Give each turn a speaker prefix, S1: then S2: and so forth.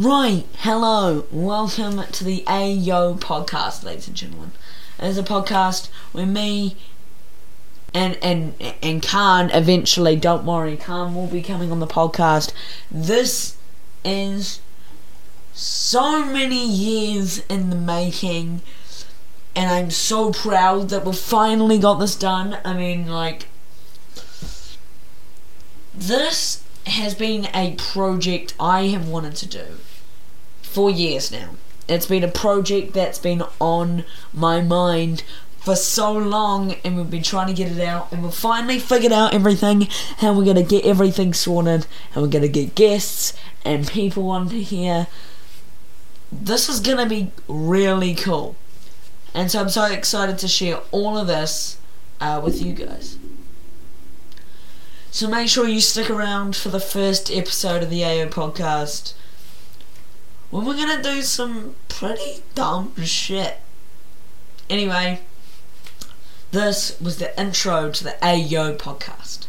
S1: Right, hello, welcome to the Ayo podcast, ladies and gentlemen. It's a podcast where me and and and Khan eventually, don't worry, Khan will be coming on the podcast. This is so many years in the making, and I'm so proud that we finally got this done. I mean, like, this has been a project I have wanted to do for years now. It's been a project that's been on my mind for so long, and we've been trying to get it out, and we've finally figured out everything, how we're gonna get everything sorted, and we're gonna get guests and people onto here. This is gonna be really cool, and so I'm so excited to share all of this uh, with you guys. So make sure you stick around for the first episode of the Ayo podcast. We're gonna do some pretty dumb shit. Anyway, this was the intro to the Ayo podcast.